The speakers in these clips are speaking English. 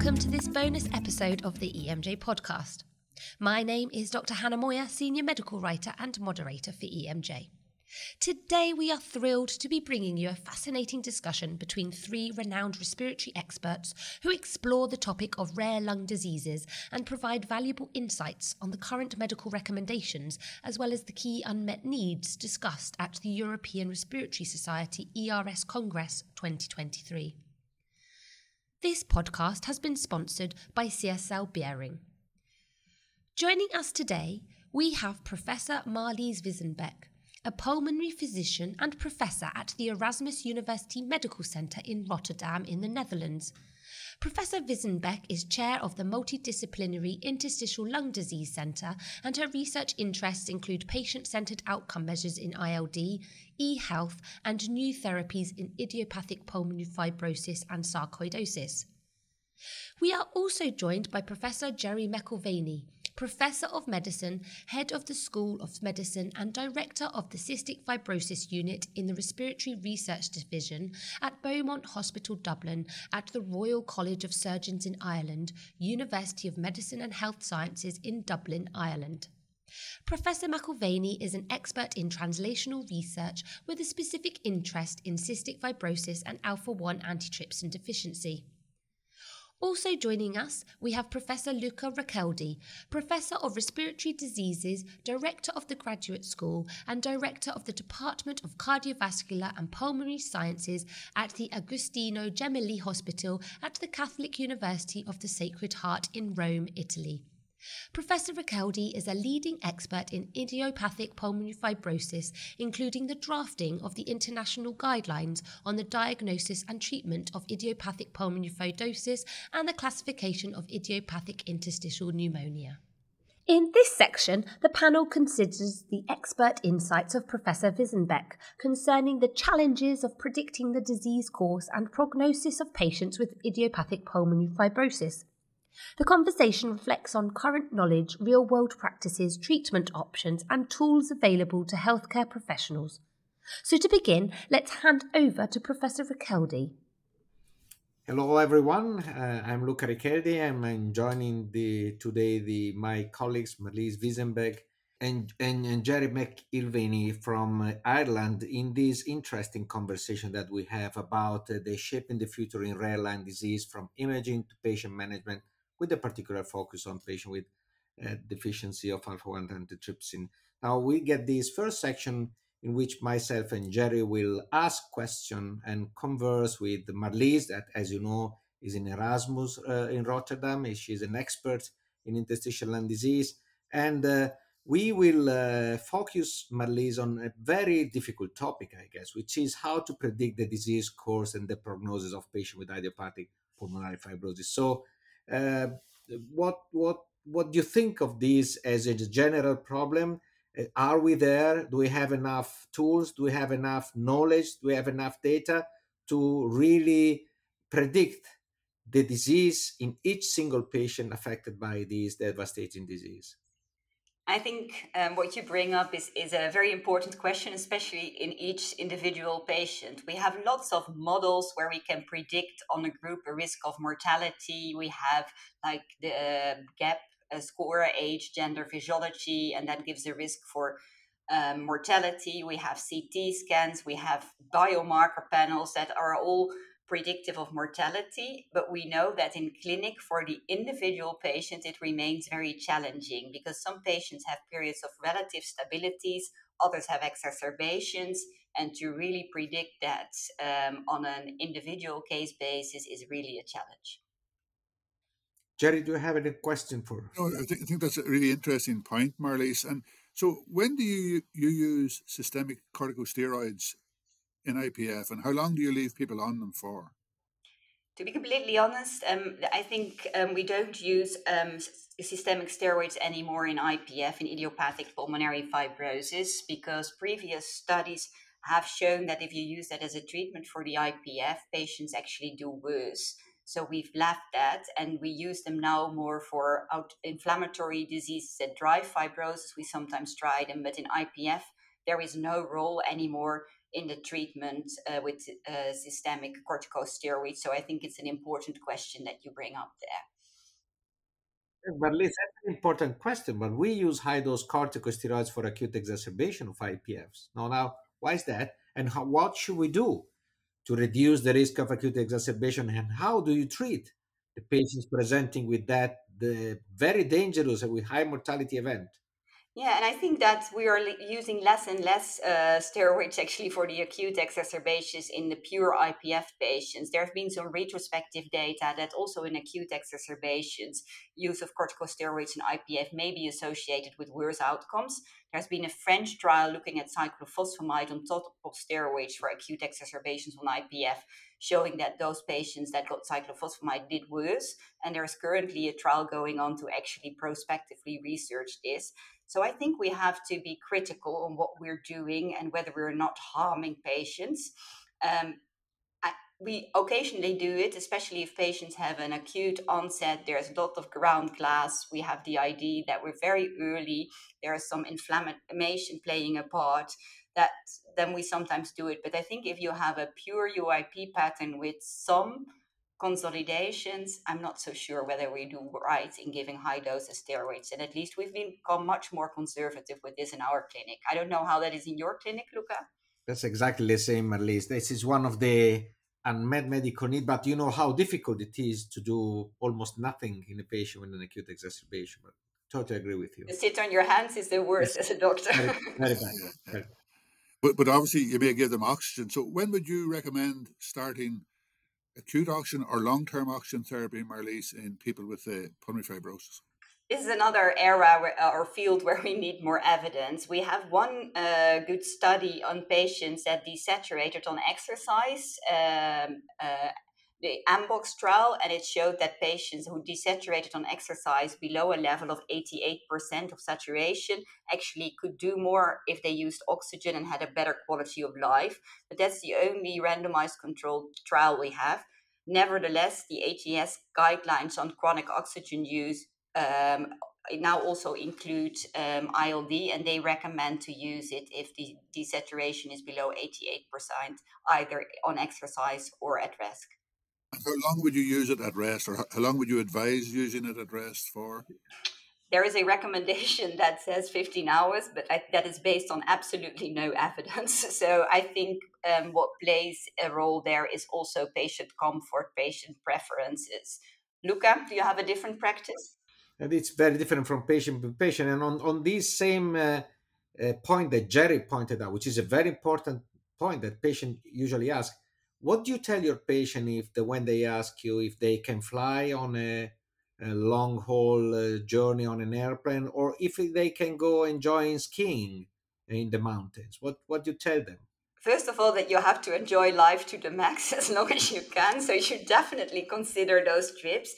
welcome to this bonus episode of the EMJ podcast. My name is Dr. Hannah Moyer, Senior Medical Writer and Moderator for EMJ. Today, we are thrilled to be bringing you a fascinating discussion between three renowned respiratory experts who explore the topic of rare lung diseases and provide valuable insights on the current medical recommendations as well as the key unmet needs discussed at the European Respiratory Society ERS Congress 2023. This podcast has been sponsored by CSL Behring. Joining us today, we have Professor Marlies Wijsenbeek, a pulmonary physician and professor at the Erasmus University Medical Centre in Rotterdam in the Netherlands. Professor Wijsenbeek is chair of the Multidisciplinary Interstitial Lung Disease Centre, and her research interests include patient centred outcome measures in ILD, e health, and new therapies in idiopathic pulmonary fibrosis and sarcoidosis. We are also joined by Professor Gerry McElvaney, Professor of Medicine, Head of the School of Medicine, and Director of the Cystic Fibrosis Unit in the Respiratory Research Division at Beaumont Hospital Dublin at the Royal College of Surgeons in Ireland, University of Medicine and Health Sciences in Dublin, Ireland. Professor McElvaney is an expert in translational research with a specific interest in cystic fibrosis and alpha 1 antitrypsin deficiency. Also joining us, we have Professor Luca Richeldi, Professor of Respiratory Diseases, Director of the Graduate School, and Director of the Department of Cardiovascular and Pulmonary Sciences at the Agostino Gemelli Hospital at the Catholic University of the Sacred Heart in Rome, Italy. Professor Richeldi is a leading expert in idiopathic pulmonary fibrosis, including the drafting of the international guidelines on the diagnosis and treatment of idiopathic pulmonary fibrosis and the classification of idiopathic interstitial pneumonia. In this section, the panel considers the expert insights of Professor Wijsenbeek concerning the challenges of predicting the disease course and prognosis of patients with idiopathic pulmonary fibrosis. The conversation reflects on current knowledge, real world practices, treatment options, and tools available to healthcare professionals. So, to begin, let's hand over to Professor Richeldi. Hello, everyone. Uh, I'm Luca Richeldi. I'm joining the, today the, my colleagues Marlies Wijsenbeek and, and, and, Gerry McElvaney from Ireland in this interesting conversation that we have about uh, the shaping the future in rare lung disease from imaging to patient management with a particular focus on patients with uh, deficiency of alpha-1 antitrypsin. Now we get this first section in which myself and Gerry will ask question and converse with Marlies, that as you know is in Erasmus uh, in Rotterdam. She's an expert in interstitial lung disease, and uh, we will uh, focus Marlies on a very difficult topic, I guess, which is how to predict the disease course and the prognosis of patients with idiopathic pulmonary fibrosis. So uh, what what what do you think of this as a general problem? Uh, are we there? Do we have enough tools? Do we have enough knowledge? Do we have enough data to really predict the disease in each single patient affected by this devastating disease? I think um, what you bring up is, is a very important question, especially in each individual patient. We have lots of models where we can predict on a group a risk of mortality. We have like the uh, GAP uh, score, age, gender, physiology, and that gives a risk for um, mortality. We have CT scans, we have biomarker panels that are all predictive of mortality, but we know that in clinic for the individual patient, it remains very challenging because some patients have periods of relative stabilities, others have exacerbations, and to really predict that um, on an individual case basis is really a challenge. Gerry, do you have any question for? No, I think, I think that's a really interesting point, Marlies. And so, when do you you use systemic corticosteroids in IPF, and how long do you leave people on them for? To be completely honest, um, I think um, we don't use um, systemic steroids anymore in IPF, in idiopathic pulmonary fibrosis, because previous studies have shown that if you use that as a treatment for the IPF, patients actually do worse. So we've left that and we use them now more for inflammatory diseases that drive fibrosis. We sometimes try them, but in IPF, there is no role anymore in the treatment uh, with uh, systemic corticosteroids. So I think it's an important question that you bring up there. But Liz, that's an important question. But we use high dose corticosteroids for acute exacerbation of IPFs. Now, now, why is that? And how, what should we do to reduce the risk of acute exacerbation? And how do you treat the patients presenting with that the very dangerous and with high mortality event? Yeah, and I think that we are using less and less uh, steroids actually for the acute exacerbations in the pure IPF patients. There have been some retrospective data that also in acute exacerbations, use of corticosteroids in IPF may be associated with worse outcomes. There's been a French trial looking at cyclophosphamide on top of steroids for acute exacerbations on IPF, showing that those patients that got cyclophosphamide did worse. And there's currently a trial going on to actually prospectively research this. So I think we have to be critical on what we're doing and whether we're not harming patients. Um, we occasionally do it, especially if patients have an acute onset. There's a lot of ground glass. We have the idea that we're very early. There is some inflammation playing a part. That then we sometimes do it. But I think if you have a pure UIP pattern with some consolidations, I'm not so sure whether we do right in giving high doses steroids. And at least we've become much more conservative with this in our clinic. I don't know how that is in your clinic, Luca. That's exactly the same, at least. This is one of the unmet medical need, but you know how difficult it is to do almost nothing in a patient with an acute exacerbation. But totally agree with you. To sit on your hands is the worst yes. as a doctor. Very, very bad. Very bad. But, but obviously, you may give them oxygen. So, when would you recommend starting acute oxygen or long-term oxygen therapy, Marlies, in people with uh, pulmonary fibrosis? This is another area uh, or field where we need more evidence. We have one uh, good study on patients that desaturated on exercise, um, uh, the AMBOX trial, and it showed that patients who desaturated on exercise below a level of 88% of saturation actually could do more if they used oxygen and had a better quality of life. But that's the only randomized controlled trial we have. Nevertheless, the ATS guidelines on chronic oxygen use um, now also include um, ILD, and they recommend to use it if the desaturation is below 88%, either on exercise or at rest. How long would you use it at rest, or how long would you advise using it at rest for? there is a recommendation that says 15 hours, but I, that is based on absolutely no evidence. So I think um, what plays a role there is also patient comfort, patient preferences. Luca, do you have a different practice? And it's very different from patient to patient. And on, on this same uh, uh, point that Gerry pointed out, which is a very important point that patient usually ask, what do you tell your patient if the when they ask you if they can fly on a a long haul uh, journey on an airplane or if they can go enjoying skiing in the mountains? What what do you tell them? First of all that you have to enjoy life to the max as long as you can so you should definitely consider those trips.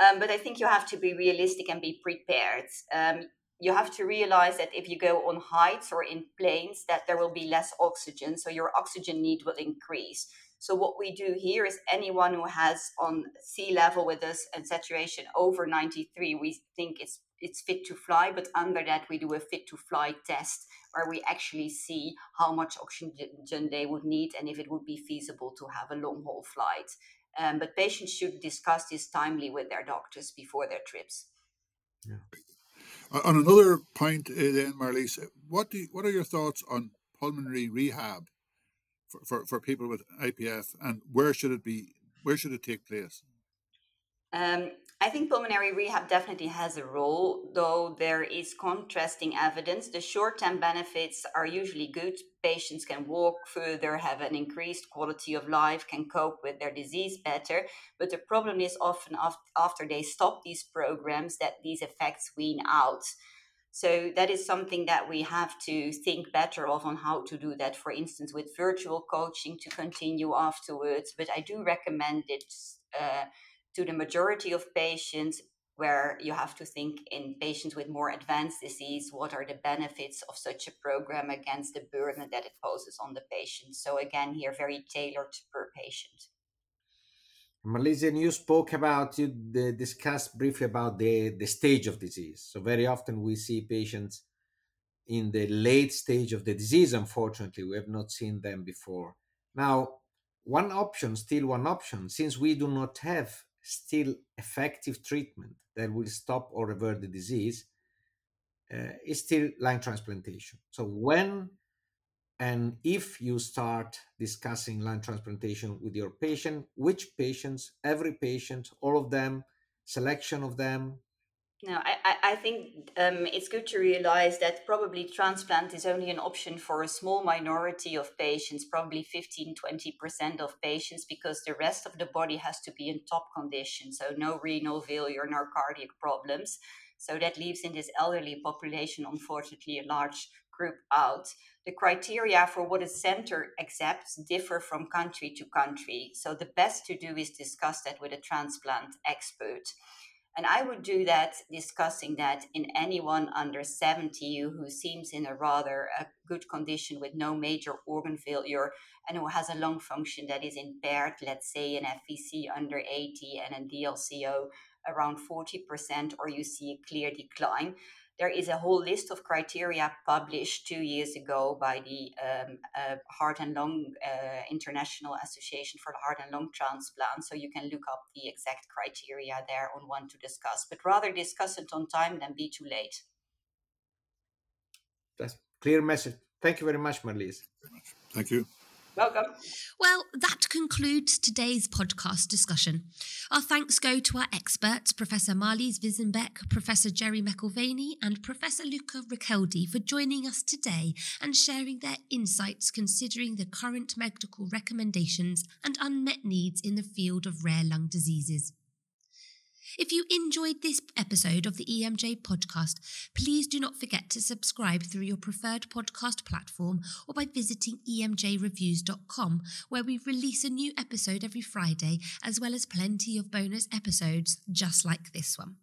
Um, but i think you have to be realistic and be prepared. Um, you have to realize that if you go on heights or in planes that there will be less oxygen so your oxygen need will increase so what we do here is anyone who has on sea level with us and saturation over 93, we think it's it's fit to fly, but under that we do a fit to fly test where we actually see how much oxygen they would need and if it would be feasible to have a long haul flight. Um, but patients should discuss this timely with their doctors before their trips. Yeah. On another point, uh, then, Marlies, what do you, what are your thoughts on pulmonary rehab for, for, people with IPF, and where should it be? Where should it take place? Um, I think pulmonary rehab definitely has a role, though there is contrasting evidence. The short term benefits are usually good. Patients can walk further, have an increased quality of life, can cope with their disease better. But the problem is often after they stop these programs that these effects wean out. So that is something that we have to think better of on how to do that. For instance, with virtual coaching to continue afterwards. But I do recommend it uh, to the majority of patients where you have to think in patients with more advanced disease what are the benefits of such a program against the burden that it poses on the patient so again here very tailored per patient Marlisian, you spoke about, you discussed briefly about the, the stage of disease. So very often we see patients in the late stage of the disease. Unfortunately, we have not seen them before. Now, one option, still one option, since we do not have still effective treatment that will stop or revert the disease, uh, is still lung transplantation. So when and if you start discussing lung transplantation with your patient, which patients, every patient, all of them, selection of them, no, I, I think um, it's good to realize that probably transplant is only an option for a small minority of patients, probably 15 20% of patients, because the rest of the body has to be in top condition. So, no renal failure, no cardiac problems. So, that leaves in this elderly population, unfortunately, a large group out. The criteria for what a center accepts differ from country to country. So, the best to do is discuss that with a transplant expert. And I would do that discussing that in anyone under 70 who seems in a rather a good condition with no major organ failure and who has a lung function that is impaired, let's say an FVC under 80 and a DLCO around 40%, or you see a clear decline there is a whole list of criteria published two years ago by the um, uh, Heart and Lung uh, International Association for the Heart and Lung Transplant. So you can look up the exact criteria there on one to discuss, but rather discuss it on time than be too late. That's clear message. Thank you very much, Marlies. Thank you. Welcome. Well, that concludes today's podcast discussion. Our thanks go to our experts, Professor Marlies Wijsenbeek, Professor Gerry McElvaney, and Professor Luca Richeldi for joining us today and sharing their insights considering the current medical recommendations and unmet needs in the field of rare lung diseases. If you enjoyed this episode of the EMJ podcast, please do not forget to subscribe through your preferred podcast platform or by visiting emjreviews.com, where we release a new episode every Friday, as well as plenty of bonus episodes just like this one.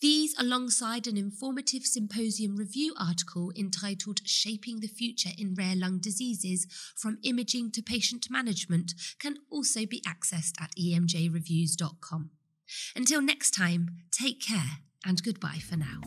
These, alongside an informative symposium review article entitled Shaping the Future in Rare Lung Diseases From Imaging to Patient Management, can also be accessed at emjreviews.com. Until next time, take care and goodbye for now.